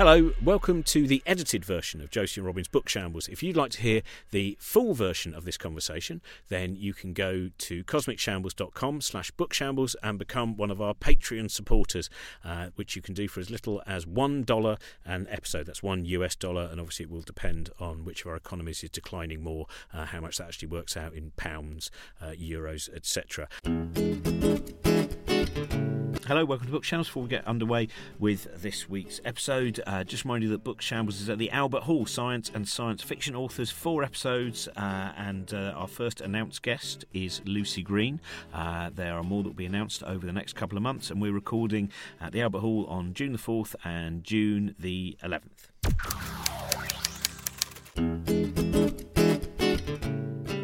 Hello, welcome to the edited version of Josie and Robin's Book Shambles. If you'd like to hear the full version of this conversation, then you can go to cosmicshambles.com slash bookshambles and become one of our Patreon supporters, uh, which you can do for as little as $1 an episode. That's one US dollar, and obviously it will depend on which of our economies is declining more, uh, how much that actually works out in pounds, uh, euros, etc. Hello, welcome to Book Shambles. Before we get underway with this week's episode, uh, just remind you that Book Shambles is at the Albert Hall Science and Science Fiction Authors, four episodes, uh, and uh, our first announced guest is Lucie Green. Uh, there are more that will be announced over the next couple of months, and we're recording at the Albert Hall on June the 4th and June the 11th.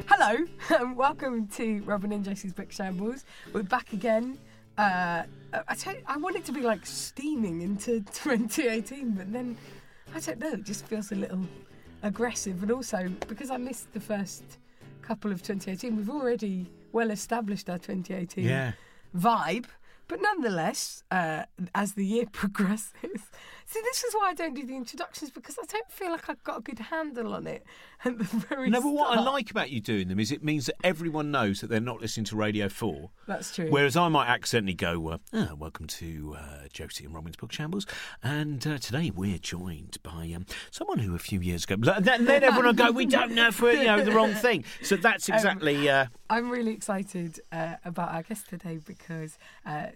Hello, and welcome to Robin and Josie's Book Shambles. We're back again. Uh, I tell you, I want it to be like steaming into 2018, but then I don't know. It just feels a little aggressive, and also because I missed the first couple of 2018, we've already well established our 2018 Yeah. vibe. But nonetheless, uh, as the year progresses, see, this is why I don't do the introductions because I don't feel like I've got a good handle on it at the very No, but what I like about you doing them is it means that everyone knows that they're not listening to Radio 4. That's true. Whereas I might accidentally go, uh, "Ah, welcome to uh, Josie and Robin's Book Shambles. And uh, today we're joined by um, someone who a few years ago. Then, then everyone will go, we don't know if we're, you know, the wrong thing. So that's exactly. Uh, I'm really excited uh, about our guest today because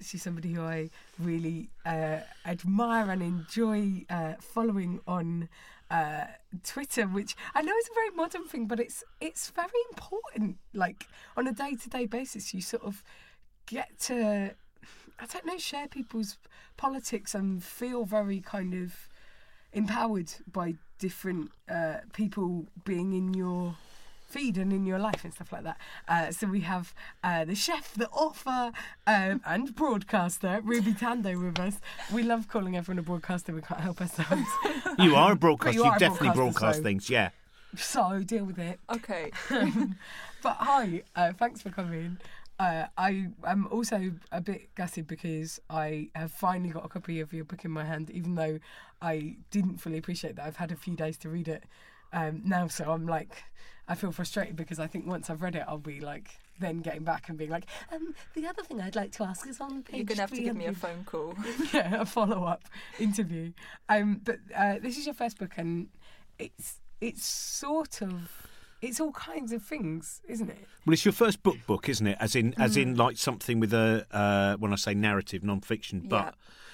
she's somebody who I really uh, admire and enjoy uh, following on uh, Twitter, which I know is a very modern thing, but it's it's very important. Like on a day to day basis, you sort of get to I don't know share people's politics and feel very kind of empowered by different uh, people being in your feed and in your life and stuff like that. Uh, so we have uh, the chef, the author, um, and broadcaster Ruby Tandoh with us. We love calling everyone a broadcaster. We can't help ourselves. you are a broadcaster. you You, are definitely broadcaster, broadcast so- things, yeah. so deal with it. Okay. But hi, uh, thanks for coming. Uh, I am also a bit gutted because I have finally got a copy of your book in my hand, even though I didn't fully appreciate that. I've had a few days to read it um, now, so I'm like, I feel frustrated because I think once I've read it, I'll be like, then getting back and being like, um, the other thing I'd like to ask is on page. You're gonna have to give me a phone call. yeah, a follow up interview. Um, but uh, this is your first book, and it's it's sort of it's all kinds of things, isn't it? Well, it's your first book book, isn't it? As in, as Mm. in, like something with a uh, when I say narrative, non-fiction. But Yeah.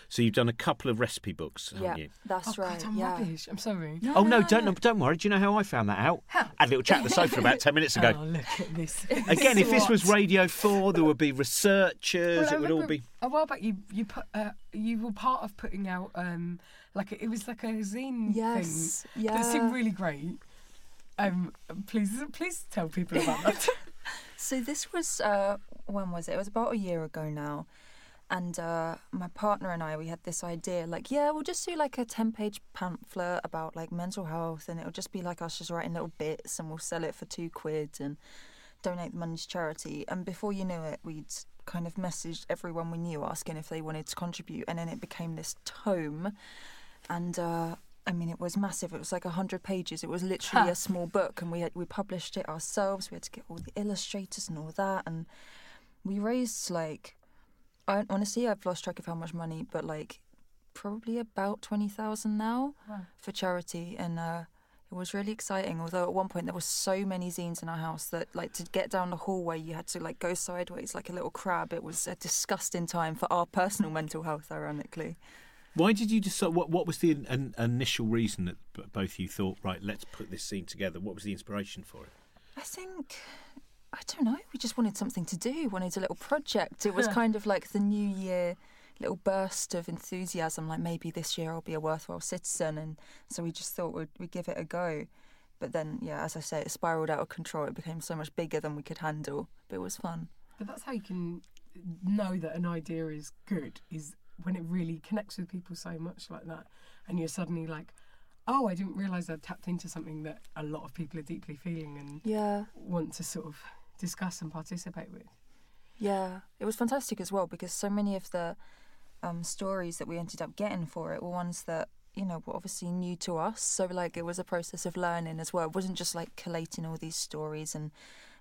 So you've done a couple of recipe books, haven't yeah, you? that's oh right. God, I'm yeah. rubbish. I'm sorry. Oh no, don't don't worry. Do you know how I found that out? How? Had a little chat on the sofa about ten minutes ago. Oh, look at this. Again, if this was Radio Four, there would be researchers. Well, I it would all be. a while back. You you put uh, you were part of putting out um like it was like a zine Yes. thing Yeah. that seemed really great. Um, please please tell people about that. So this was uh, when was it? It was about a year ago now, and uh, my partner and I we had this idea like, yeah, we'll just do like a ten-page pamphlet about like mental health, and it'll just be like us just writing little bits, and we'll sell it for two quid and donate the money to charity. And before you knew it, we'd kind of messaged everyone we knew asking if they wanted to contribute, and then it became this tome, and. Uh, I mean, it was massive. It was like hundred pages. It was literally Ha. a small book, and we had, we published it ourselves. We had to get all the illustrators and all that, and we raised like, I honestly I've lost track of how much money, but like probably about twenty thousand now Wow. for charity, and uh, it was really exciting. Although at one point there were so many zines in our house that like to get down the hallway you had to like go sideways like a little crab. It was a disgusting time for our personal mental health, ironically. Why did you decide? What What was the in, an, initial reason that both you thought, right, let's put this zine together? What was the inspiration for it? I think I don't know. We just wanted something to do. Wanted a little project. It was kind of like the New Year little burst of enthusiasm. Like maybe this year I'll be a worthwhile citizen, and so we just thought we'd, we'd give it a go. But then, yeah, as I say, it spiraled out of control. It became so much bigger than we could handle. But it was fun. But that's how you can know that an idea is good is when it really connects with people so much like that, and you're suddenly like, oh, I didn't realise I'd tapped into something that a lot of people are deeply feeling and Yeah, want to sort of discuss and participate with. yeah. It was fantastic as well because so many of the um, stories that we ended up getting for it were ones that you know, were obviously new to us. So like it was a process of learning as well. It wasn't just like collating all these stories and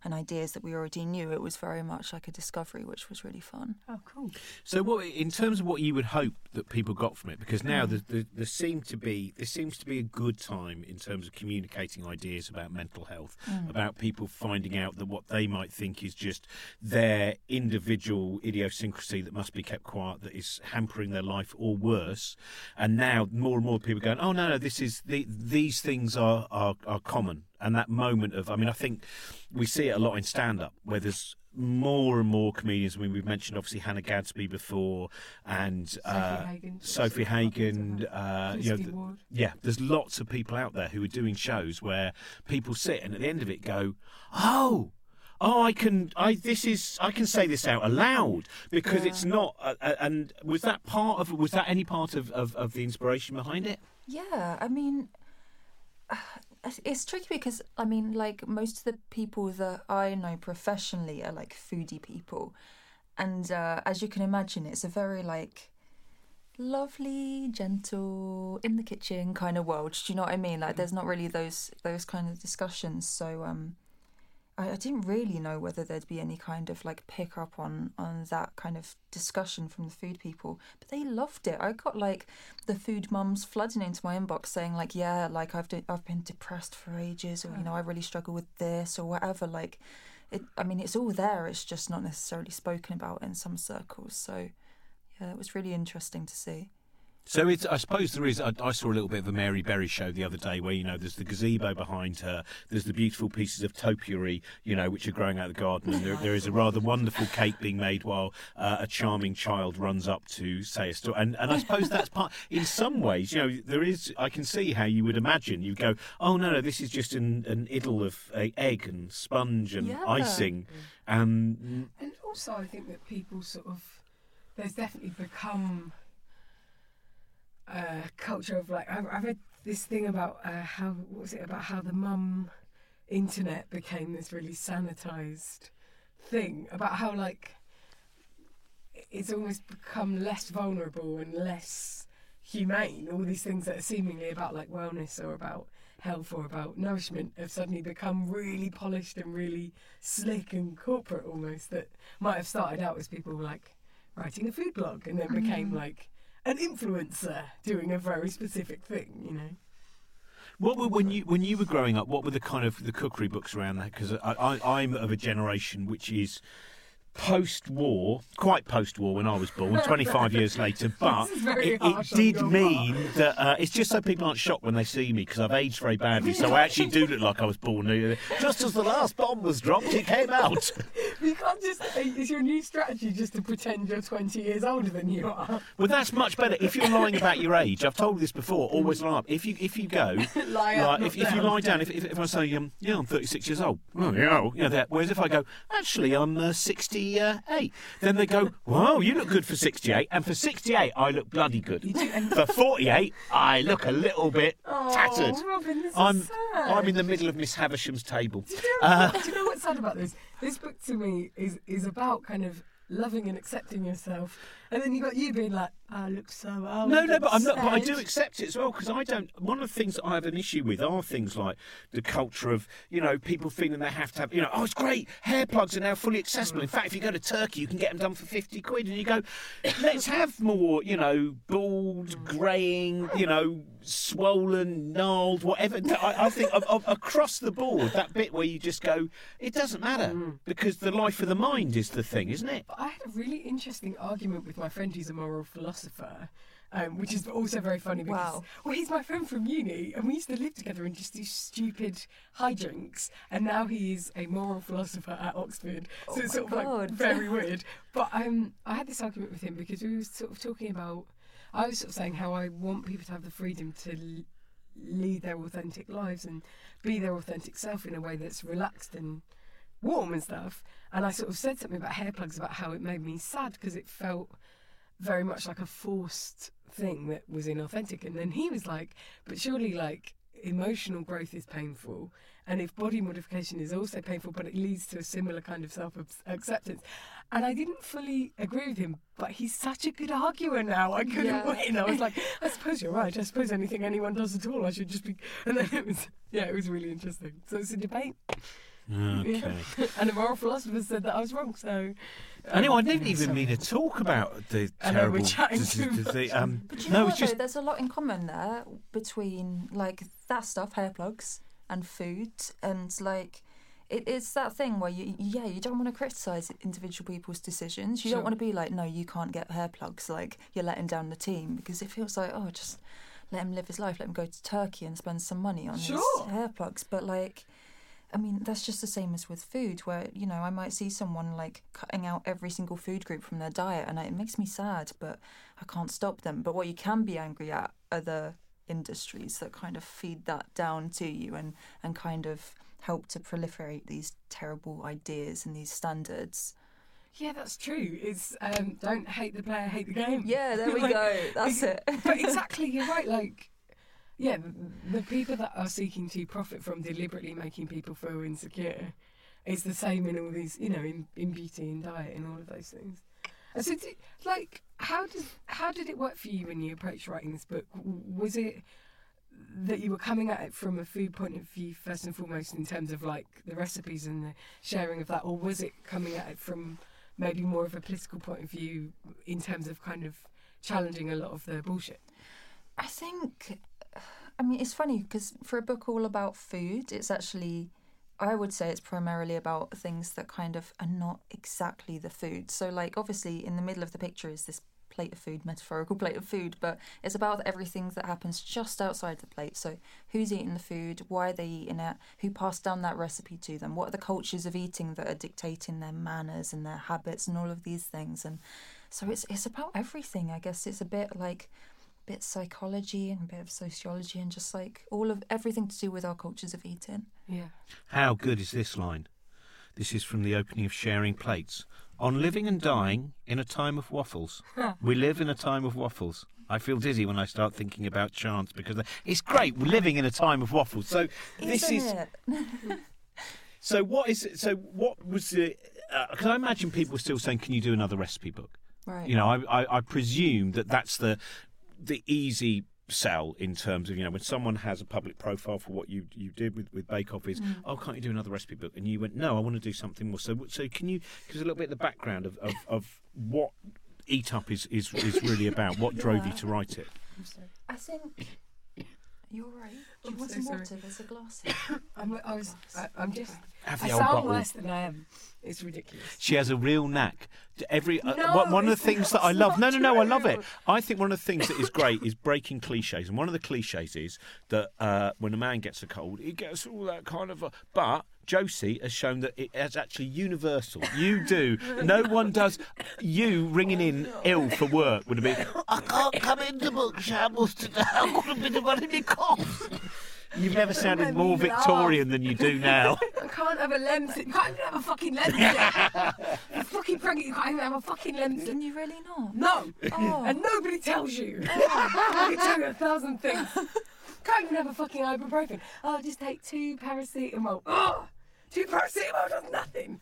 and ideas that we already knew. It was very much like a discovery, which was really fun. Oh, cool. So, what in terms of what you would hope that people got from it, because now there, there, there seem to be there seems to be a good time in terms of communicating ideas about mental health, mm. about people finding out that what they might think is just their individual idiosyncrasy that must be kept quiet, that is hampering their life, or worse. And now more and more people are going, oh no, no, this is the, these things are, are are common. And that moment of, I mean, I think we see it a lot in stand up where there's more and more comedians. I mean, we've mentioned obviously Hannah Gadsby before, and uh, Hagen. Sofie Hagen. Uh, you know, th- yeah, there's lots of people out there who are doing shows where people sit and at the end of it go, "Oh, oh, I can, I this is, I can say this out aloud because it's not." Uh, uh, and was that part of? Was that any part of, of, of the inspiration behind it? Yeah, I mean, it's- tricky because I mean, like most of the people that I know professionally are like foodie people, and uh, as you can imagine, it's a very like lovely, gentle, in the kitchen kind of world. Do you know what I mean? Like, there's not really those those kind of discussions. So, um, I, I didn't really know whether there'd be any kind of like pick up on on that kind of discussion from the food people, but they loved it. I got like the food mums flooding into my inbox saying like, yeah, like I've de- I've been depressed for ages, or you know, I really struggle with this or whatever. Like, it. I mean, it's all there. It's just not necessarily spoken about in some circles. So, yeah, it was really interesting to see. So it's, I suppose there is. I, I saw a little bit of a Mary Berry show the other day, where you know there's the gazebo behind her, there's the beautiful pieces of topiary, you know, which are growing out of the garden, and there, there is a rather wonderful cake being made while uh, a charming child runs up to say a story. And and I suppose that's part. In some ways, you know, there is. I can see how you would imagine. You go, oh no, no, this is just an, an idyll of uh, egg and sponge and Yeah. icing, and And also, I think that people sort of, there's definitely become a culture of like, I, I read this thing about uh, how, what was it, about how the mum internet became this really sanitized thing, about how like it's almost become less vulnerable and less humane. All these things that are seemingly about like wellness or about health or about nourishment have suddenly become really polished and really slick and corporate almost that might have started out as people like writing a food blog and then became like an influencer doing a very specific thing, you know. What were when you when you were growing up? What were the kind of the cookery books around that? Because I, I, I'm of a generation which is post-war, quite post-war when I was born, 25 years later. But This is very it, it did mean that uh, it's just so people aren't shocked when they see me because I've aged very badly. So I actually do look like I was born uh, just as the last bomb was dropped. It came out. You can't just. Is your new strategy just to pretend you're 20 years older than you are? Well, that's much better. If you're lying about your age, I've told you this before. Always lie up. If you if you go, Lie up, like, if, if you lie down, if, if, if I say um, yeah, I'm 36 years old, oh yeah, know that. Whereas if I go, actually, I'm uh, 68, then they go, Whoa, you look good for 68, and for 68, I look bloody good. For 48, I look a little bit oh, tattered. Oh, Robin, this I'm is sad. I'm in the middle of Miss Havisham's table. Do you, know, uh, do you know what's sad about this? This book to me is is about kind of loving and accepting yourself, and then you got you being like, "I look so old." No, no, but I'm not. But I do accept it as well because I don't. One of the things that I have an issue with are things like the culture of you know people feeling they have to have you know oh it's great hair plugs are now fully accessible. In fact, if you go to Turkey, you can get them done for fifty quid, and you go, let's have more you know bald, greying, you know swollen, gnarled, whatever. I, I think of, of, across the board that bit where you just go, it doesn't matter mm. because the life of the mind is the thing, isn't it? But I had a really interesting argument with my friend who's a moral philosopher. Um, which is also very funny because Wow. well he's my friend from uni and we used to live together and just do stupid hijinks and now he is a moral philosopher at Oxford so Oh it's sort of like very weird but um, I had this argument with him because we were sort of talking about I was sort of saying how I want people to have the freedom to lead their authentic lives and be their authentic self in a way that's relaxed and warm and stuff. And I sort of said something about hair plugs about how it made me sad because it felt very much like a forced thing that was inauthentic. And then he was like, but surely like emotional growth is painful, and if body modification is also painful, but it leads to a similar kind of self acceptance. And I didn't fully agree with him, but he's such a good arguer now. I couldn't Yeah. win. I was like, I suppose you're right. I suppose anything anyone does at all, I should just be. And then it was, yeah, it was really interesting. So it's a debate. Okay. Yeah. And the moral philosopher said that I was wrong. So. I know. I um, didn't even so- mean to talk about the I know, we're terrible. chatting d- too d- the, um, But you no, know it's what, just though? There's a lot in common there between like that stuff, hair plugs, and food, and like it's that thing where you, yeah, you don't want to criticize individual people's decisions. You Sure. don't want to be like, no, you can't get hair plugs. Like you're letting down the team because it feels like, oh, just let him live his life. Let him go to Turkey and spend some money on Sure. his hair plugs. But like. I mean, that's just the same as with food, where, you know, I might see someone like cutting out every single food group from their diet, and it makes me sad, but I can't stop them. But what you can be angry at are the industries that kind of feed that down to you and, and kind of help to proliferate these terrible ideas and these standards. Yeah, that's true. It's um, don't hate the player, hate the game. Yeah, there we Like, go. That's it. but exactly, you're right. Like, yeah, the, people that are seeking to profit from deliberately making people feel insecure is the same in all these, you know, in, in beauty and diet and all of those things. So, like, how does how did it work for you when you approached writing this book? Was it that you were coming at it from a food point of view first and foremost in terms of like the recipes and the sharing of that, or was it coming at it from maybe more of a political point of view in terms of kind of challenging a lot of the bullshit? I think, I mean, it's funny because for a book all about food, it's actually, I would say it's primarily about things that kind of are not exactly the food. So, like, obviously, in the middle of the picture is this plate of food, metaphorical plate of food, but it's about everything that happens just outside the plate. So, who's eating the food, why are they eating it, who passed down that recipe to them, what are the cultures of eating that are dictating their manners and their habits and all of these things. And so, it's it's about everything. I guess it's a bit like bit psychology and a bit of sociology and just like all of everything to do with our cultures of eating. Yeah. How good is this line? This is from the opening of Sharing Plates. On living and dying in a time of waffles. we live in a time of waffles. I feel dizzy when I start thinking about chance because it's great. We're living in a time of waffles. So this Isn't is it? so. What is it? So what was the? Uh, because I imagine people were still saying, "Can you do another recipe book?" right. You know, I, I, I presume that that's the the easy sell in terms of you know when someone has a public profile for what you you did with with Bake Off is Mm. oh can't you do another recipe book? And you went no I want to do something more. So so can you give us a little bit of the background of, of, of what Eat Up is, is is really about what drove you to write it? I think you're right. Do you I'm want so some sorry. water? There's a glass here. I'm, I was, I, I'm just. have I old sound bottle worse than I am. It's ridiculous. She has a real knack. To Every uh, No, one- one of the things that I love. No, not no, no. I love it. I think one of the things that is great is breaking cliches, and one of the cliches is that uh, when a man gets a cold, he gets all that kind of. A, but Josie has shown that it is actually universal. You do. No one does. You ringing in ill for work would have been. I can't come into book shambles today. I've got a bit of one in my cough. You've never sounded more me laugh. Victorian than you do now. I can't have a Lemsip. You can't even have a fucking Lemsip. You're fucking pregnant. You can't even have a fucking Lemsip. Can you really not? No. Oh. And nobody tells you. Oh. I can tell you a thousand things. Can't even have a fucking ibuprofen. Oh, just take two paracetamol. Oh, two paracetamol does nothing.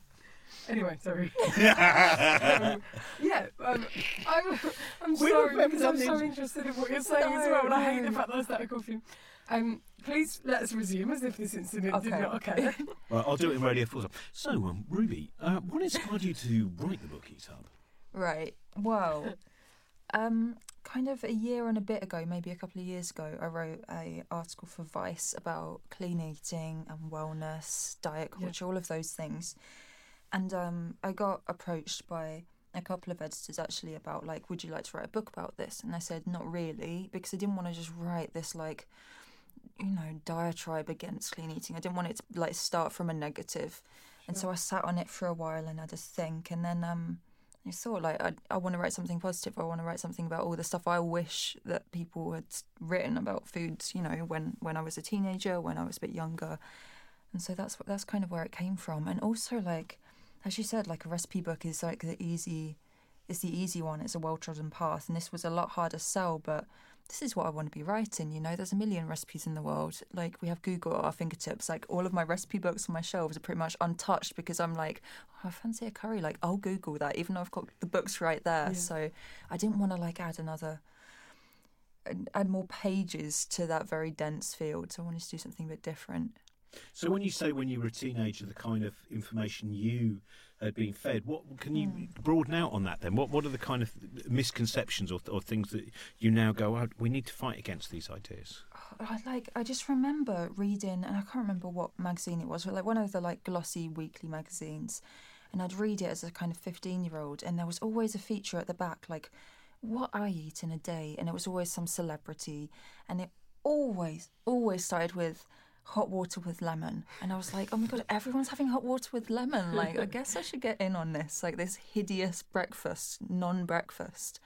Anyway, sorry. Um, yeah, um, I'm, I'm We sorry remember because I'm so something- interested in what you're saying as well, and I hate the no. fact that I started coughing. Um, please let us resume as if this incident did Okay. not occur. Well, I'll do it in Radio 4. So, um, Ruby, uh, what inspired you to write the book Eat Up? Right. Well, um, kind of a year and a bit ago, maybe a couple of years ago, I wrote a article for Vice about clean eating and wellness, diet Yeah. culture, all of those things. And um, I got approached by a couple of editors actually about like, would you like to write a book about this? And I said not really because I didn't want to just write this like, you know, diatribe against clean eating. I didn't want it to like start from a negative. And so I sat on it for a while and had a think, and then um, I thought like I I want to write something positive. I want to write something about all the stuff I wish that people had written about foods. You know, when when I was a teenager, when I was a bit younger, and so that's that's kind of where it came from. And also like, as you said, like a recipe book is like the easy, is the easy one. It's a well trodden path, and this was a lot harder sell, but this is what I want to be writing. You know, there's a million recipes in the world. Like we have Google at our fingertips. Like all of my recipe books on my shelves are pretty much untouched because I'm like, oh, I fancy a curry. Like I'll Google that, even though I've got the books right there. Yeah. So I didn't want to like add another, add more pages to that very dense field. So I wanted to do something a bit different. So when you say when you were a teenager, the kind of information you had been fed, what can you Hmm. broaden out on that? Then what what are the kind of misconceptions or, or things that you now go, oh, we need to fight against these ideas? I like I just remember reading, and I can't remember what magazine it was, but like one of the like glossy weekly magazines, and I'd read it as a kind of fifteen-year-old, and there was always a feature at the back like, "What I eat in a day," and it was always some celebrity, and it always always started with hot water with lemon, and I was like, "Oh my god, everyone's having hot water with lemon!" Like, I guess I should get in on this, like this hideous breakfast, non-breakfast.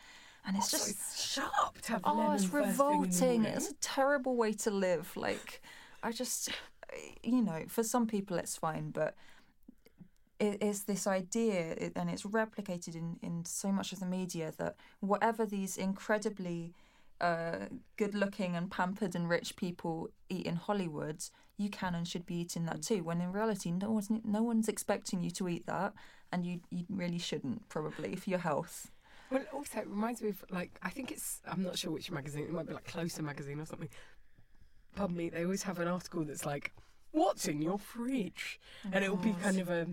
And it's oh, Also, just it's sharp to have Oh, lemon it's first thing in the revolting. It's a terrible way to live. Like, I just, you know, for some people it's fine, but it is this idea, and it's replicated in, in so much of the media that whatever these incredibly uh, good looking and pampered and rich people eat in Hollywood, you can and should be eating that too. When in reality, no one's no one's expecting you to eat that, and you you really shouldn't probably for your health. Well, also it reminds me of like I think it's I'm not sure which magazine. It might be like Closer magazine or something. Pardon me. They always have an article that's like, "What's in your fridge?" and it'll be kind of a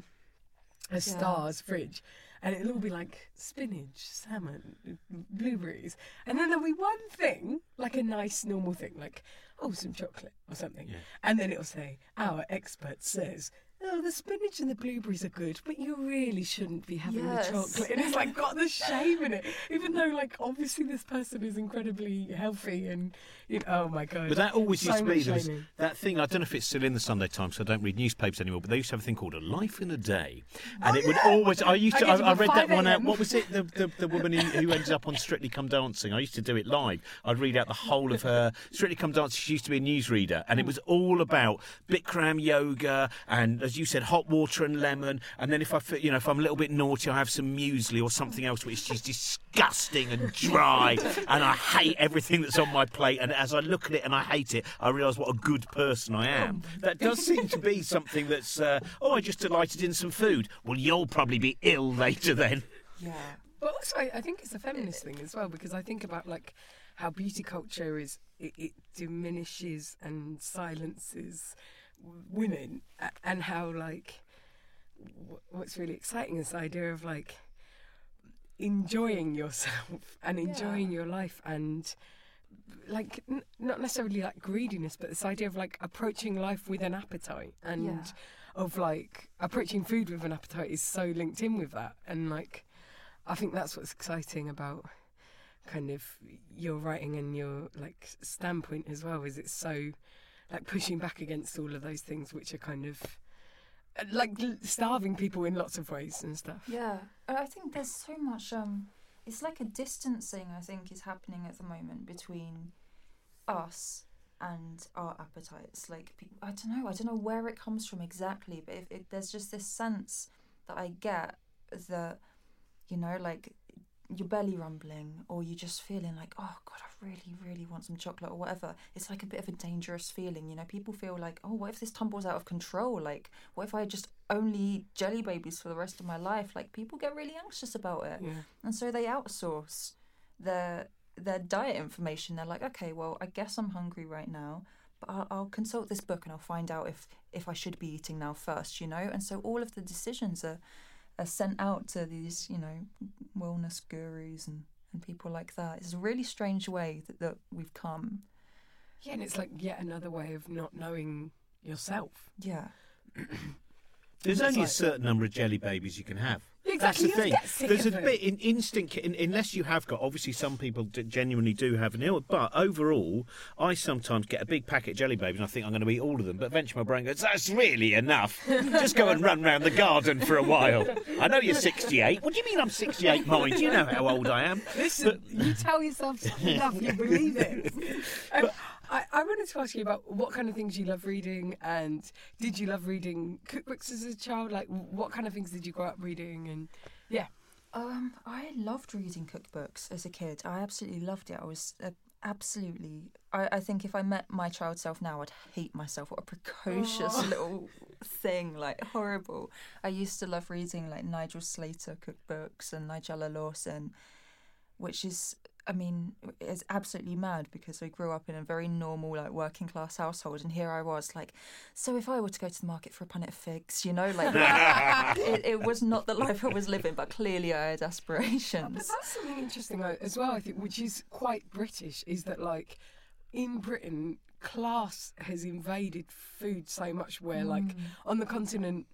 a stars fridge, and it'll all be like spinach, salmon, blueberries, and then there'll be one thing like a nice normal thing like oh some chocolate or something, Yeah. and then it'll say our expert says. Oh, the spinach and the blueberries are good, but you really shouldn't be having Yes. the chocolate. And it's like got the shame in it, even though like obviously this person is incredibly healthy and you know, oh my god. But that always So used to be much there was that thing. I don't know if it's still in the Sunday Times. 'cause I don't read newspapers anymore. But they used to have a thing called a life in a day, and it would oh, always. I used to. get I, I read that one out. What was it? The the, the woman who, who ended up on Strictly Come Dancing. I used to do it live. I'd read out the whole of her Strictly Come Dancing. She used to be a newsreader, and it hmm. was all about Bikram yoga and, as you said, hot water and lemon. And then if I, you know, if I'm a little bit naughty, I have some muesli or something else, which is disgusting and dry, and I hate everything that's on my plate. And as I look at it and I hate it, I realise what a good person I am. That does seem to be something that's, uh, oh, I just delighted in some food. Well, you'll probably be ill later then. Yeah. But also, I, I think it's a feminist thing as well because I think about like how beauty culture is it, it diminishes and silences women, and how like what's really exciting is the idea of like enjoying yourself and enjoying your life and like n- not necessarily like greediness but this idea of like approaching life with an appetite and Yeah. of like approaching food with an appetite is so linked in with that and like I think that's what's exciting about kind of your writing and your like standpoint as well is it's so like pushing back against all of those things which are kind of uh, like starving people in lots of ways and stuff. Yeah, I think there's so much. Um, it's like a distancing. I think is happening at the moment between us and our appetites. Like I don't know. I don't know where it comes from exactly, but if there's just this sense that I get that you know, like your belly rumbling, or you just feeling like, oh god, I really, really want some chocolate or whatever. It's like a bit of a dangerous feeling. You know, people feel like, oh, what if this tumbles out of control? Like, what if I just only eat jelly babies for the rest of my life? Like, people get really anxious about it, Yeah. and so they outsource their their diet information. They're like, okay, well, I guess I'm hungry right now. But I'll, I'll consult this book and I'll find out if, if I should be eating now first, you know? And so all of the decisions are, are sent out to these, you know, wellness gurus and, and people like that. It's a really strange way that, that we've come. Yeah, and it's like yet another way of not knowing yourself. Yeah. There's It's only a certain number of jelly babies you can have. Exactly, That's the thing. There's a bit in instinct, in, unless you have got. Obviously, some people d- genuinely do have an ill. But overall, I sometimes get a big packet of jelly babies, and I think I'm going to eat all of them. But eventually, my brain goes, "That's really enough. Just go and run round the garden for a while." I know you're 68. What do you mean I'm 68, mind? You know how old I am. Listen, you tell yourself something enough, you believe it. Um, I wanted to ask you about what kind of things you love reading, and did you love reading cookbooks as a child? Like, what kind of things did you grow up reading? And yeah, Um, I loved reading cookbooks as a kid. I absolutely loved it. I was a absolutely. I, I think if I met my child self now, I'd hate myself. What a precocious Oh. little thing, like horrible. I used to love reading like Nigel Slater cookbooks and Nigella Lawson, which is, I mean, it's absolutely mad because I grew up in a very normal, like working class household, and here I was, like, so if I were to go to the market for a punnet of figs, you know, like, it, it was not the life I was living, but clearly I had But aspirations. that's something interesting as well, I think, which is quite British, is that like in Britain, class has invaded food so much where like Mm. on the continent i-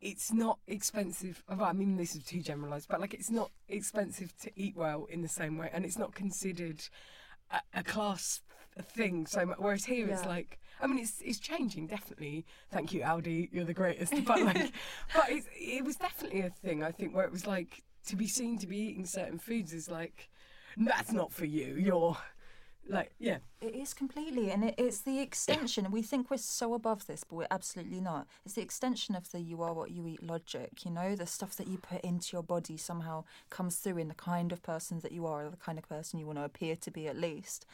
it's not expensive well, I mean this is too generalized but like it's not expensive to eat well in the same way and it's not considered a, a class thing so much whereas here it's like I mean it's it's changing definitely. Thank you Aldi you're the greatest but like but it was definitely a thing I think where it was like to be seen to be eating certain foods is like that's not for you you're like yeah It is completely, and it, it's the extension. We think we're so above this, but we're absolutely not. It's the extension of the "you are what you eat" logic. You know, the stuff that you put into your body somehow comes through in the kind of person that you are, or the kind of person you want to appear to be, at least.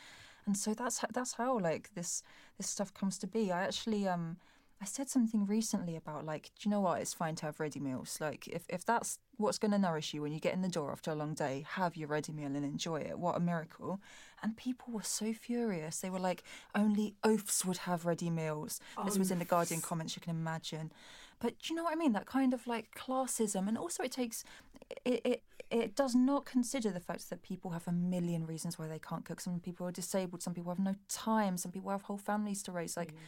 And so that's how, that's how like this this stuff comes to be. I actually um I said something recently about like, do you know what? It's fine to have ready meals. Like, if, if that's what's going to nourish you when you get in the door after a long day, have your ready meal and enjoy it. What a miracle. And people were so furious. They were like, only oafs would have ready meals. This was in the Guardian comments, you can imagine. But do you know what I mean? That kind of like classism. And also, it takes, it, it, it does not consider the fact that people have a million reasons why they can't cook. Some people are disabled, some people have no time, some people have whole families to raise. Like, mm.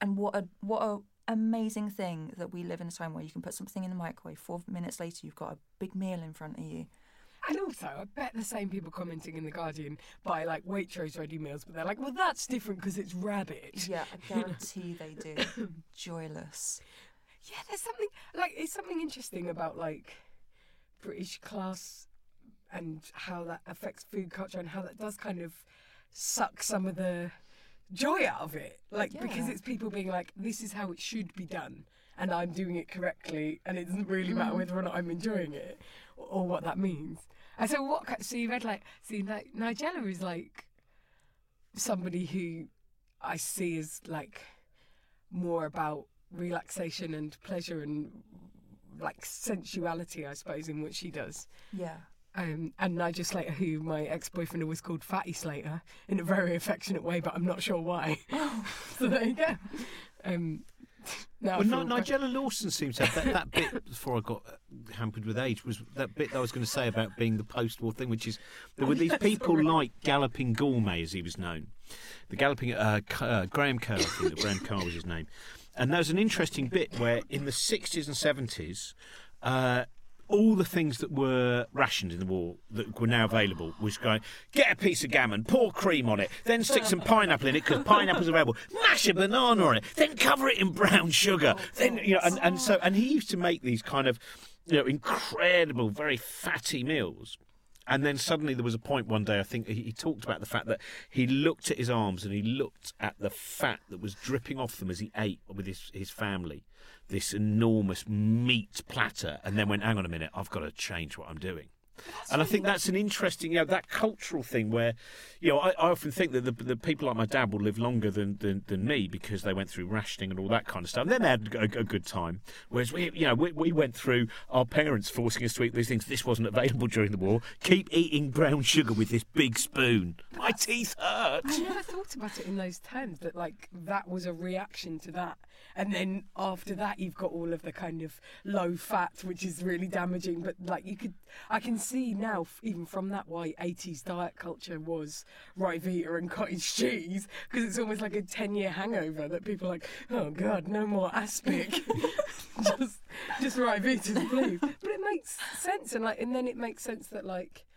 And what a what a amazing thing that we live in a time where you can put something in the microwave four minutes later you've got a big meal in front of you. And also, I bet the same people commenting in The Guardian buy like Waitrose ready meals, but they're like, well, that's different because it's rabbit. yeah i guarantee they do. Joyless. Yeah, there's something like it's something interesting about like British class and how that affects food culture and how that does kind of suck some of the joy out of it. Like because it's people being like, this is how it should be done, and I'm doing it correctly, and it doesn't really matter Mm. whether or not I'm enjoying it or, or what that means. And so what? So you read like, see, like Nigella is like somebody who I see as like more about relaxation and pleasure and like sensuality, I suppose, in what she does. yeah Um, and Nigel Slater, who my ex-boyfriend always called Fatty Slater in a very affectionate way, but I'm not sure why. so there you go. Um, now Well, feel Ni- quite- Nigella Lawson seems to have that, that bit before I got uh, hampered with age was that bit that I was going to say about being the post-war thing, which is there were these people like Galloping Gourmet, as he was known, the Galloping uh, uh, Graham Kerr, I think that Graham Carr was his name, and there was an interesting bit where in the sixties and seventies. Uh, all the things that were rationed in the war that were now available was going get a piece of gammon, pour cream on it, then stick some pineapple in it because pineapple's available, mash a banana on it, then cover it in brown sugar, then you know, and, and so and he used to make these kind of you know incredible, very fatty meals. And then suddenly there was a point one day, I think he, he talked about the fact that he looked at his arms and he looked at the fat that was dripping off them as he ate with his, his family, this enormous meat platter, and then went, hang on a minute, I've got to change what I'm doing. And I think that's an interesting, you know, that cultural thing where, you know, I, I often think that the, the people like my dad will live longer than, than, than me because they went through rationing and all that kind of stuff. And then they had a, a good time. Whereas we, you know, we, we went through our parents forcing us to eat these things. This wasn't available during the war. Keep eating brown sugar with this big spoon. My teeth hurt. I never thought about it in those terms that like that was a reaction to that. And then after that you've got all of the kind of low fat which is really damaging. But like you could I can see now even from that why 80s diet culture was Ryvita and cottage cheese. Because it's almost like a 10 year hangover that people are like oh god no more aspic. Just just Ryvita please but it makes sense and like and then it makes sense that like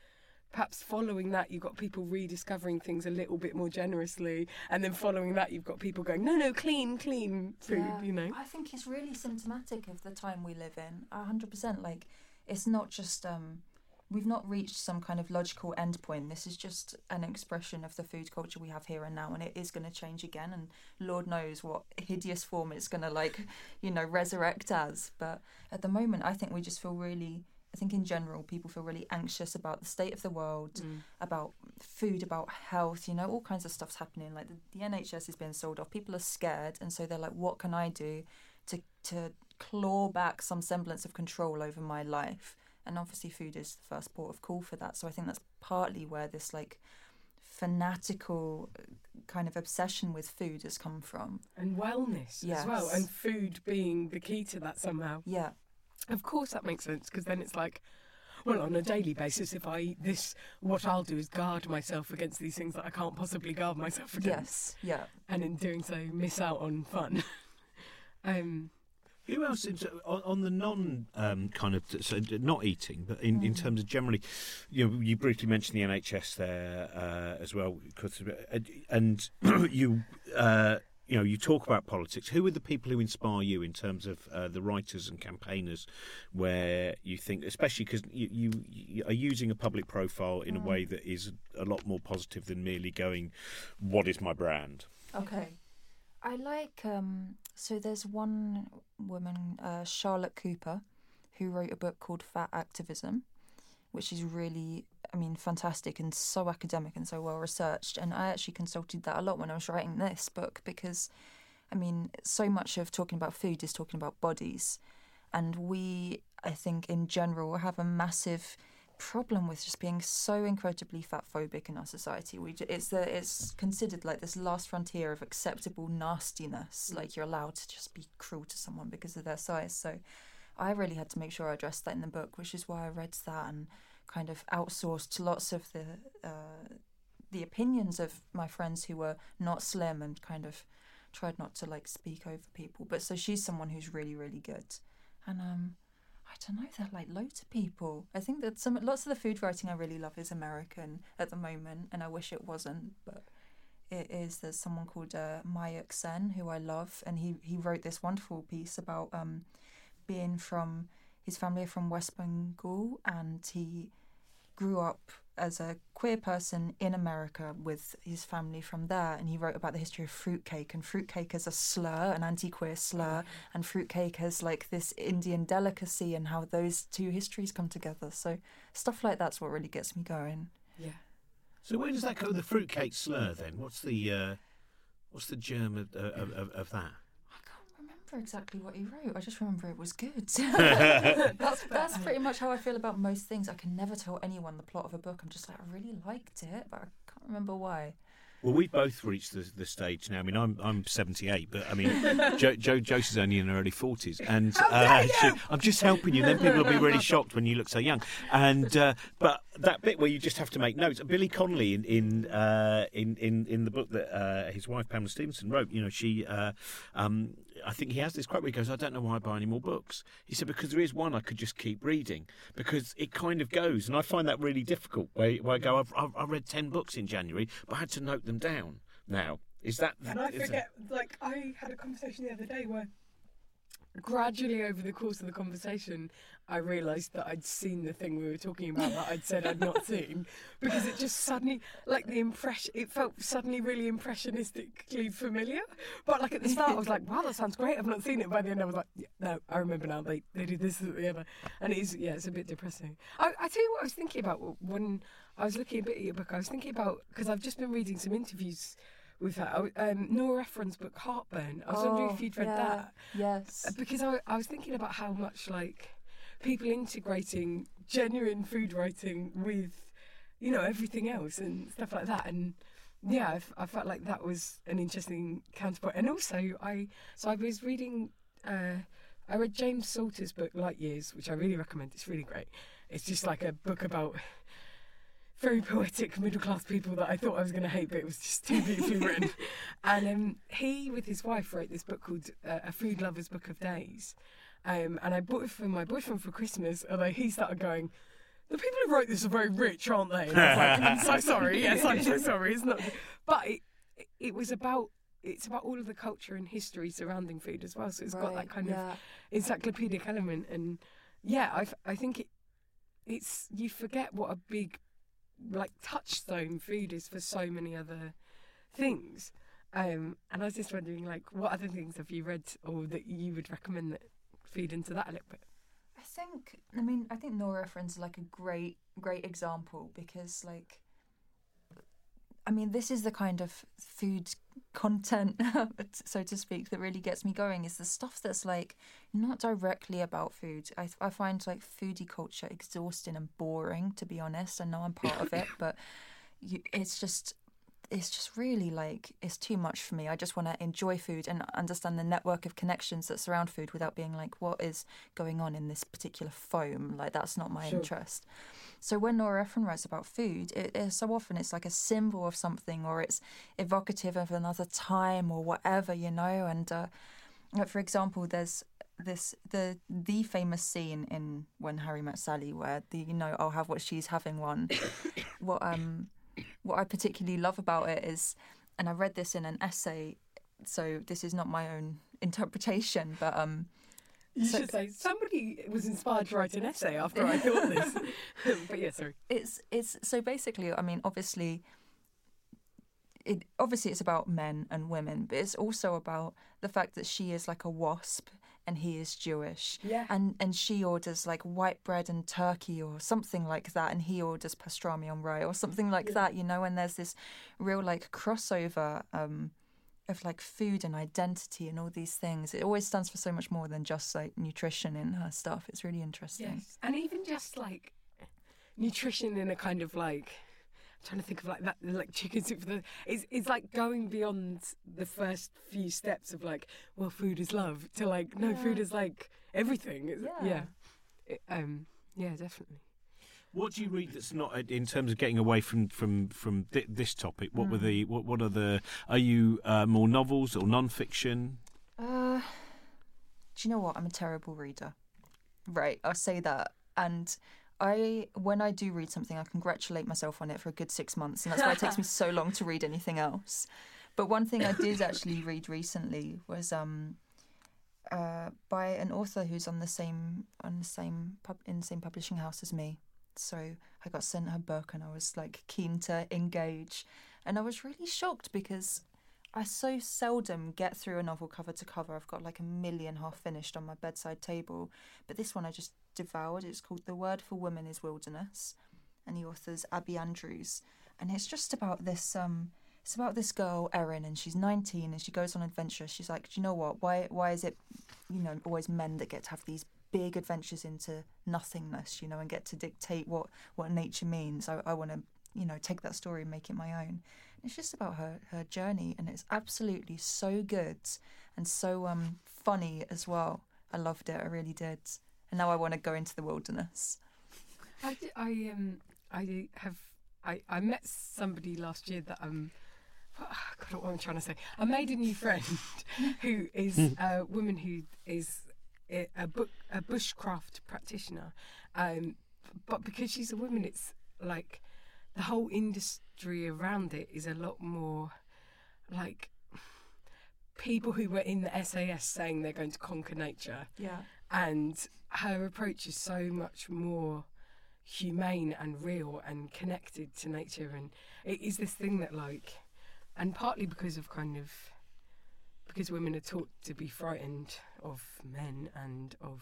perhaps following that you've got people rediscovering things a little bit more generously and then following that you've got people going no no clean clean food Yeah, you know I think it's really symptomatic of the time we live in. A hundred percent. Like, it's not just um, we've not reached some kind of logical endpoint. This is just an expression of the food culture we have here and now, and it is going to change again. And Lord knows what hideous form it's going to like, you know, resurrect as. But at the moment, I think we just feel really I think in general, people feel really anxious about the state of the world, Mm. about food, about health. You know, all kinds of stuff's happening. Like the, the NHS is being sold off. People are scared, and so they're like, "What can I do to to claw back some semblance of control over my life?" And obviously, food is the first port of call for that. So I think that's partly where this like fanatical uh, kind of obsession with food has come from. And wellness as well, and food being the key to that somehow. Yeah, Of course, that makes sense because then it's like, well, on a daily basis, if I eat this, what I'll do is guard myself against these things that I can't possibly guard myself against, yes, yeah. and in doing so, miss out on fun. um, Who else in, on, on the non um, kind of so not eating, but in, in terms of generally, you know, you briefly mentioned the NHS there uh, as well, 'cause, uh, and you. Uh, you know, you talk about politics. Who are the people who inspire you in terms of uh, the writers and campaigners, where you think, especially because you, you, you are using a public profile in a way that is a lot more positive than merely going, "What is my brand?" Okay. I like um so there's one woman, uh, Charlotte Cooper, who wrote a book called Fat Activism, which is really I mean fantastic and so academic and so well researched and I actually consulted that a lot when I was writing this book because I mean so much of talking about food is talking about bodies and we I think in general have a massive problem with just being so incredibly fat phobic in our society. We it's the it's considered like this last frontier of acceptable nastiness. Mm. Like you're allowed to just be cruel to someone because of their size. So I really had to make sure I addressed that in the book, which is why I read that and kind of outsourced lots of the uh, the opinions of my friends who were not slim and kind of tried not to like speak over people. But so she's someone who's really really good, and um. I don't know. There are like loads of people. I think that some lots of the food writing I really love is American at the moment, and I wish it wasn't, but it is. There's someone called uh, Mayuk Sen who I love, and he he wrote this wonderful piece about um, being from his family are from West Bengal, and he grew up as a queer person in America with his family from there, and he wrote about the history of fruitcake and fruitcake as a slur, an anti-queer slur, and fruitcake as like this Indian delicacy, and how those two histories come together. So stuff like that's what really gets me going. yeah. So where does that go? The fruitcake slur, then? What's the uh, what's the germ of, of, of, of that? I can't remember exactly what he wrote. I just remember it was good. that's that's pretty much how I feel about most things. I can never tell anyone the plot of a book. I'm just like, I really liked it, but I can't remember why. Well, we've both reached the, the stage now. I mean, I'm I'm 78, but I mean, Joe, Joe Josie's only in her early 40s, and uh, she- I'm just helping you. Then people will be really shocked when you look so young. And uh, but that bit where you just have to make notes. Billy Connolly in in uh, in, in in the book that uh, his wife Pamela Stephenson wrote. You know, she. Uh, um, I think he has this quote where he goes, "I don't know why I buy any more books." He said because there is one I could just keep reading because it kind of goes, and I find that really difficult. Where, where I go, I've, I've I read ten books in January, but I had to note them down. Now, is that? And I that- forget, like, I had a conversation the other day where gradually over the course of the conversation, I realised that I'd seen the thing we were talking about that I'd said I'd not seen because it just suddenly, like, the impression, it felt suddenly really impressionistically familiar. But, like, at the start, I was like, wow, that sounds great. I've not seen it. By the end, I was like, yeah, no, I remember now. They, they did this, that, the other. And it is, yeah, it's a bit depressing. I, I tell you what I was thinking about when I was looking a bit at your book. I was thinking about, because I've just been reading some interviews with her. W- Um, Nora Ephron's book Heartburn. I was wondering if Oh, you'd read yeah. that Yes. Because I, I was thinking about how much like people integrating genuine food writing with you know everything else and stuff like that and yeah I, f- I felt like that was an interesting counterpoint and also I so I was reading uh, I read James Salter's book Light Years which I really recommend it's really great it's just like a book about very poetic middle class people that I thought I was going to hate, but it was just too beautifully written. And um, he, with his wife, wrote this book called uh, A Food Lover's Book of Days. Um, and I bought it for my boyfriend for Christmas, although he started going, the people who wrote this are very rich, aren't they? And I was like, I'm so sorry. Yes, I'm so sorry. It's not. But it, it was about. It's about all of the culture and history surrounding food as well. So it's got that Right, kind of encyclopedic element and yeah I think it it's you forget what a big like touchstone food is for so many other things um and i was just wondering like what other things have you read or that you would recommend that feed into that a little bit I think I mean I think Nora Ephron's like a great great example because like I mean this is the kind of food content so to speak that really gets me going is the stuff that's like not directly about food. I I find like foodie culture exhausting and boring to be honest. I know I'm part of it but you, it's just it's just really like it's too much for me. I just want to enjoy food and understand the network of connections that surround food without being like, what is going on in this particular foam? Like that's not my Sure. interest. So when Nora Ephron writes about food, it, it, so often it's like a symbol of something or it's evocative of another time or whatever, you know. And uh, like for example, there's this the the famous scene in When Harry Met Sally where the you know I'll have what she's having one. what um what I particularly love about it is, and I read this in an essay, so this is not my own interpretation, but um, You So- should say somebody was inspired to write an essay after I thought this. but yeah, sorry. it's it's so basically, I mean, obviously, it obviously it's about men and women, but it's also about the fact that she is like a wasp and he is Jewish. Yeah. And and she orders like white bread and turkey or something like that, and he orders pastrami on rye or something like that, you know. And there's this real like crossover um, of like food and identity and all these things. It always stands for so much more than just like nutrition in her stuff. It's really interesting. Yes. And even just like nutrition in a kind of like trying to think of like that like chicken soup for the it's it's like going beyond the first few steps of like, well food is love to like no food is like everything. It's, Yeah. yeah. It- um yeah, definitely. What do you read that's not uh, in terms of getting away from from from thi- this topic? What were Hmm. the what what are the? Are you uh, more novels or non-fiction? Uh, do you know what? I'm a terrible reader. Right, I'll say that. And I, when I do read something, I congratulate myself on it for a good six months, and that's why it takes me so long to read anything else. But one thing I did actually read recently was um, uh, by an author who's on the same on the same pub, in the same publishing house as me. So I got sent her book, and I was like keen to engage, and I was really shocked because I so seldom get through a novel cover to cover. I've got like a million half finished on my bedside table. But this one I just devoured. It's called The Word for Women is Wilderness. And the author's Abi Andrews. And it's just about this um it's about this girl, Erin, and she's 19 and she goes on adventure. She's like, Do you know what? Why why is it, you know, always men that get to have these big adventures into nothingness, you know, and get to dictate what, what nature means? I, I want to, you know, take that story and make it my own. It's just about her her journey, and it's absolutely so good and so um funny as well. I loved it, I really did. And now I want to go into the wilderness. I, d- I um I have I, I met somebody last year that um God, what am I trying to say? I made a new friend who is a woman who is a a book a bushcraft practitioner, um, but because she's a woman, it's like the whole industry around it is a lot more like people who were in the SAS saying they're going to conquer nature Yeah. And her approach is so much more humane and real and connected to nature. And it is this thing that like and partly because of kind of because women are taught to be frightened of men and of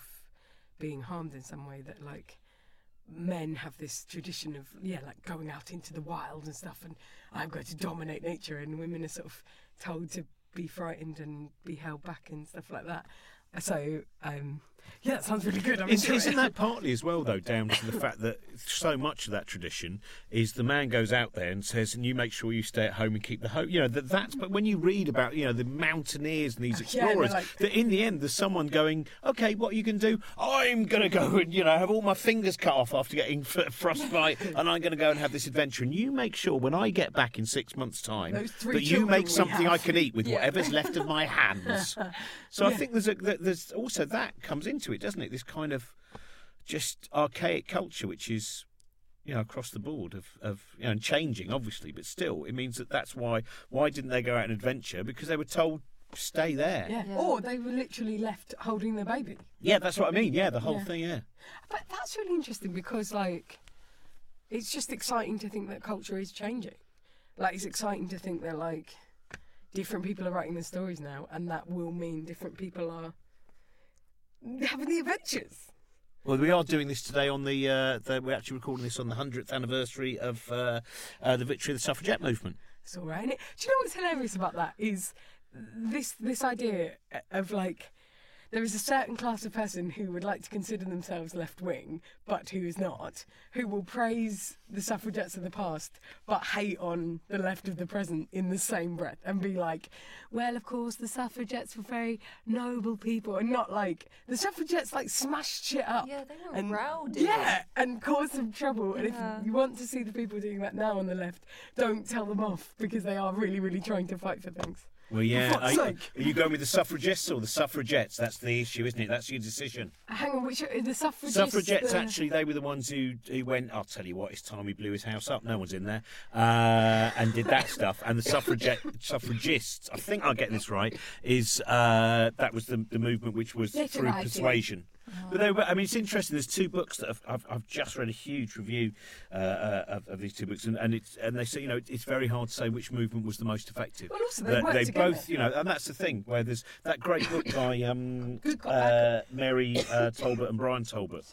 being harmed in some way that like men have this tradition of yeah like going out into the wild and stuff and i'm going to dominate nature and women are sort of told to be frightened and be held back and stuff like that. So um yeah that sounds really good Is, isn't that partly as well, though, down to the fact that so much of that tradition is the man goes out there and says, "And you make sure you stay at home and keep the home." You know that that's. But when you read about you know the mountaineers and these Yeah, explorers, like- that in the end there's someone going, "Okay, what are you can do? I'm going to go and you know have all my fingers cut off after getting f- frostbite, and I'm going to go and have this adventure." And you make sure when I get back in six months' time that you make something I can eat with Yeah. whatever's left of my hands. So I think there's a, there's also that comes into it, doesn't it? This kind of just archaic culture, which is you know across the board of of you know, and changing, obviously, but still, it means that that's why why didn't they go out on adventure? Because they were told stay there. yeah. Yeah. or they were literally left holding their baby Yeah, that's what I mean. Yeah, the whole Yeah. thing. Yeah. But that's really interesting because, like, it's just exciting to think that culture is changing. Like, it's exciting to think that, like, different people are writing the stories now, and that will mean different people are having the adventures. Well, we are doing this today on the, uh, the we're actually recording this on the hundredth anniversary of uh, uh, the victory of the suffragette movement. It's all right. Do you know what's hilarious about that is this this idea of like there is a certain class of person who would like to consider themselves left wing, but who is not, who will praise the suffragettes of the past, but hate on the left of the present in the same breath, and be like, well, of course, the suffragettes were very noble people, and not like the suffragettes like smashed shit up. Yeah, they were and, rowdy. Yeah, and caused some trouble. And Yeah. if you want to see the people doing that now on the left, don't tell them off because they are really, really trying to fight for things. Well, yeah. Are, sake. are you going with the suffragists or the suffragettes? That's the issue, isn't it? That's your decision. Hang on, which are the suffragists? Suffragettes, the- actually, they were the ones who, who went, I'll tell you what, it's time he blew his house up. No one's in there. Uh, and did that stuff. And the suffragette, suffragists, I think I'll get this right, is uh, that was the, the movement which was through persuasion. But they I mean, it's interesting. There's two books that I've, I've, I've just read a huge review uh, uh, of, of these two books, and, and it's and they say, you know, it's very hard to say which movement was the most effective. Well, also, they work they both, you know, and that's the thing where there's that great book by um, uh, Mary uh, Talbot and Bryan Talbot,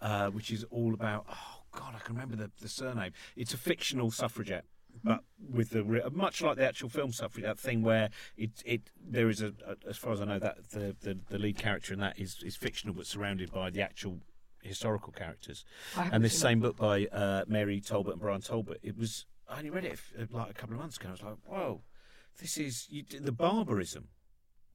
uh, which is all about. Oh God, I can remember the, the surname. It's a fictional suffragette. But with the much like the actual film stuff, that thing, where it it there is a, a as far as I know that the, the, the lead character in that is, is fictional but surrounded by the actual historical characters. And this same book by uh, Mary Talbot and Bryan Talbot, it was I only read it f- like a couple of months ago. I was like, whoa, this is you, the barbarism,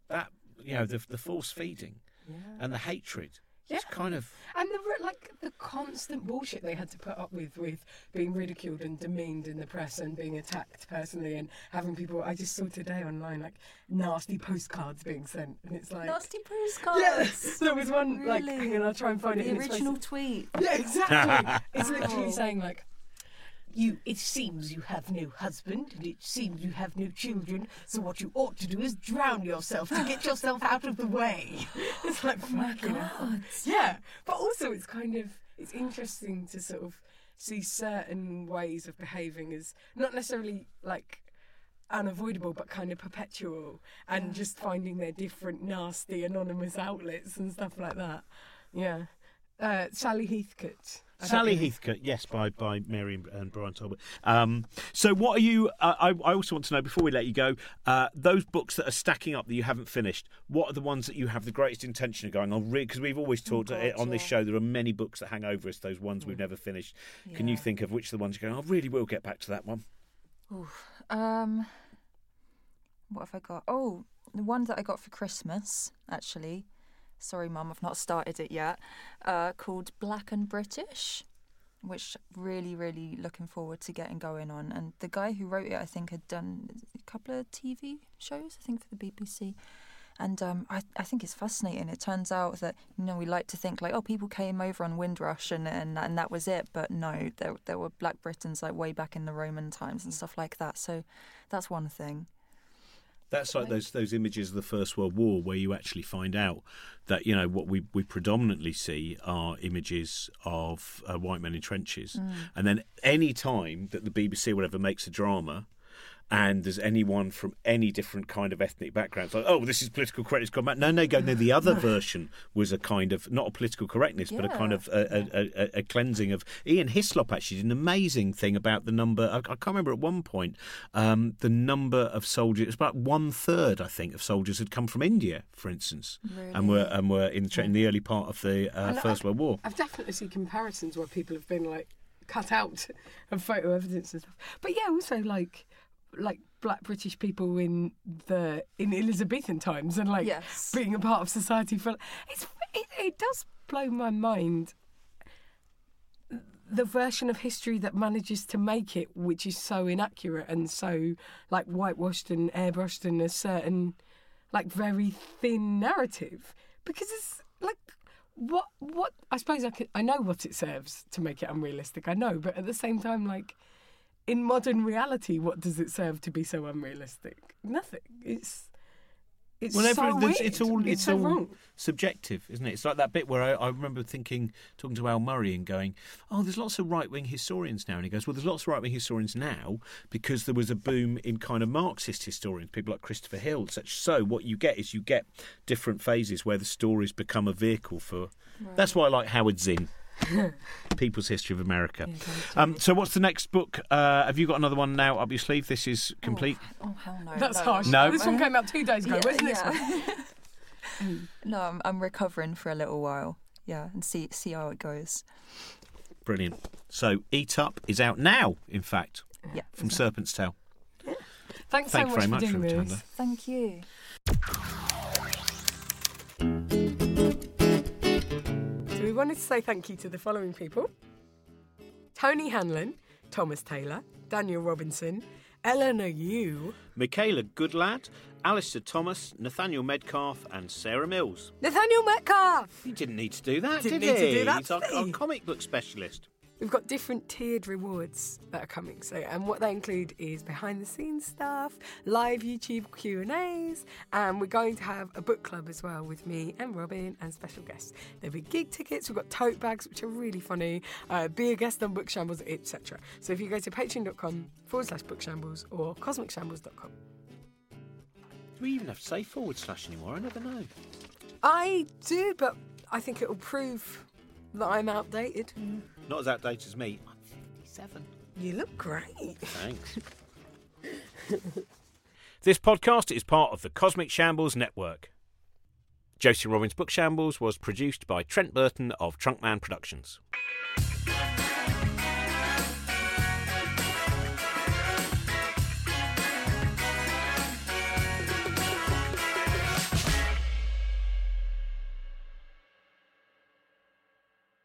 that you know the the force feeding Yeah. and the hatred. It's kind of And the like the constant bullshit they had to put up with, with being ridiculed and demeaned in the press and being attacked personally and having people. I just saw today online like nasty postcards being sent, and it's like Nasty postcards. Yes, there was one like, Really? hang on, I'll try and find it. The original tweet. Yeah, exactly. it's literally Oh. saying like, you. It seems you have no husband, and it seems you have no children. So what you ought to do is drown yourself to get yourself out of the way. It's like Oh my god. Yeah, but also it's kind of it's interesting to sort of see certain ways of behaving as not necessarily like unavoidable but kind of perpetual and just finding their different nasty anonymous outlets and stuff like that yeah uh, Sally Heathcote I Sally. Heathcote, yes, by by Mary and- Bryan Talbot. Um, so, what are you? Uh, I, I also want to know before we let you go, uh, those books that are stacking up that you haven't finished. What are the ones that you have the greatest intention of going on? Because we've always talked God, uh, on this yeah. show, there are many books that hang over us. Those ones we've never finished. Can you think of which are the ones you're going? I really will get back to that one. Um, what have I got? Oh, the one that I got for Christmas, actually. Sorry, Mum, I've not started it yet. Uh, called Black and British, which really, really looking forward to getting going on. And the guy who wrote it, I think, had done a couple of TV shows, I think, for the BBC. And um, I, I think it's fascinating. It turns out that you know we like to think like, oh, people came over on Windrush and and, and that was it. But no, there there were Black Britons like way back in the Roman times and stuff like that. So that's one thing. That's like those those images of the First World War where you actually find out that you know what we, we predominantly see are images of uh, white men in trenches, and then any time that the BBC or whatever makes a drama. And there's anyone from any different kind of ethnic background, it's like, oh, this is political correctness gone back. No, no, go. No, the other version was a kind of not a political correctness, but a kind of a, a, a, a cleansing of. Ian Hislop actually did an amazing thing about the number. I, I can't remember at one point um, the number of soldiers. It's about one third, I think, of soldiers had come from India, for instance, and were and were in, the- in the early part of the uh, First World War. I've definitely seen comparisons where people have been like cut out of photo evidence and stuff. But yeah, also like like black British people in the in Elizabethan times and like Yes. being a part of society for it's it, it does blow my mind the version of history that manages to make it which is so inaccurate and so like whitewashed and airbrushed and a certain like very thin narrative because it's like what what I suppose I could, I know what it serves to make it unrealistic I know but at the same time like in modern reality what does it serve to be so unrealistic nothing it's It's Well, so weird. it's all- it's so all- wrong. subjective, isn't it? It's like that bit where I, I remember thinking, talking to Al Murray and going, "Oh, there's lots of right wing historians now," and he goes, "Well, there's lots of right wing historians now because there was a boom in kind of Marxist historians, people like Christopher Hill, such. So what you get is you get different phases where the stories become a vehicle for. That's why I like Howard Zinn. People's History of America. Yeah, Um, so, what's the next book? Uh, have you got another one now up your sleeve? This is complete. Oh, hell no. That's no. harsh. No. This one came out two days ago. Yeah, Where's the next yeah. one? no, I'm, I'm recovering for a little while. Yeah, and see see how it goes. Brilliant. So, Eat Up is out now, in fact, Yeah. from Serpent's Tail. Thanks, Thanks so very much much for for doing this. Thank you. Wanted to say thank you to the following people Tony Hanlon, Thomas Taylor, Daniel Robinson, Eleanor Yu, Michaela Goodlad, Alistair Thomas, Nathaniel Medcalf, and Sarah Mills. Nathaniel Metcalf. He didn't need to do that, Didn't did need to he? do that, He's our, did our comic book specialist. We've got different tiered rewards that are coming. So, and what they include is behind the scenes stuff, live YouTube Q and A's, and we're going to have a book club as well with me and Robin and special guests. There'll be gig tickets. We've got tote bags, which are really funny. Uh, be a guest on Book Shambles, etc. So, if you go to patreon.com forward slash book shambles or cosmicshambles.com. Do we even have to say forward slash anymore? I never know. I do, but I think it'll prove that I'm outdated. Not as outdated as me. I'm 57. You look great. Thanks. this podcast is part of the Cosmic Shambles Network. Josie Robbins' Book Shambles was produced by Trent Burton of Trunkman Productions.